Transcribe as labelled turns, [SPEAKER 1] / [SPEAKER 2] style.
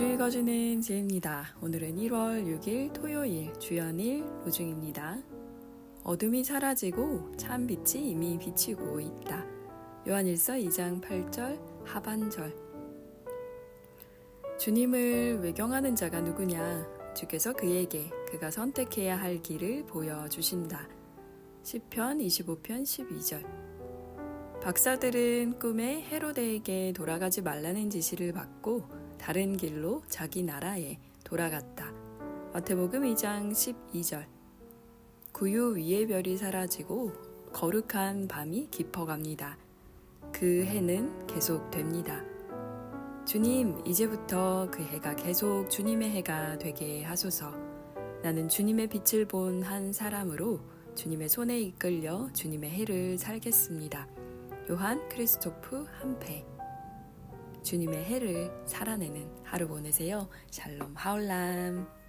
[SPEAKER 1] 읽어주는 지혜입니다. 오늘은 1월 6일 토요일 주연일 로중입니다. 어둠이 사라지고 참 빛이 이미 비치고 있다. 요한일서 2장 8절 하반절 주님을 외경하는 자가 누구냐? 주께서 그에게 그가 선택해야 할 길을 보여주신다. 10편 25편 12절 박사들은 꿈에 헤로데에게 돌아가지 말라는 지시를 받고 다른 길로 자기 나라에 돌아갔다. 마태복음 2장 12절 구유 위의 별이 사라지고 거룩한 밤이 깊어갑니다. 그 해는 계속됩니다. 주님, 이제부터 그 해가 계속 주님의 해가 되게 하소서. 나는 주님의 빛을 본 한 사람으로 주님의 손에 이끌려 주님의 해를 살겠습니다. 요한 크리스토프 한패 주님의 해를 살아내는 하루 보내세요. 샬롬 하울람.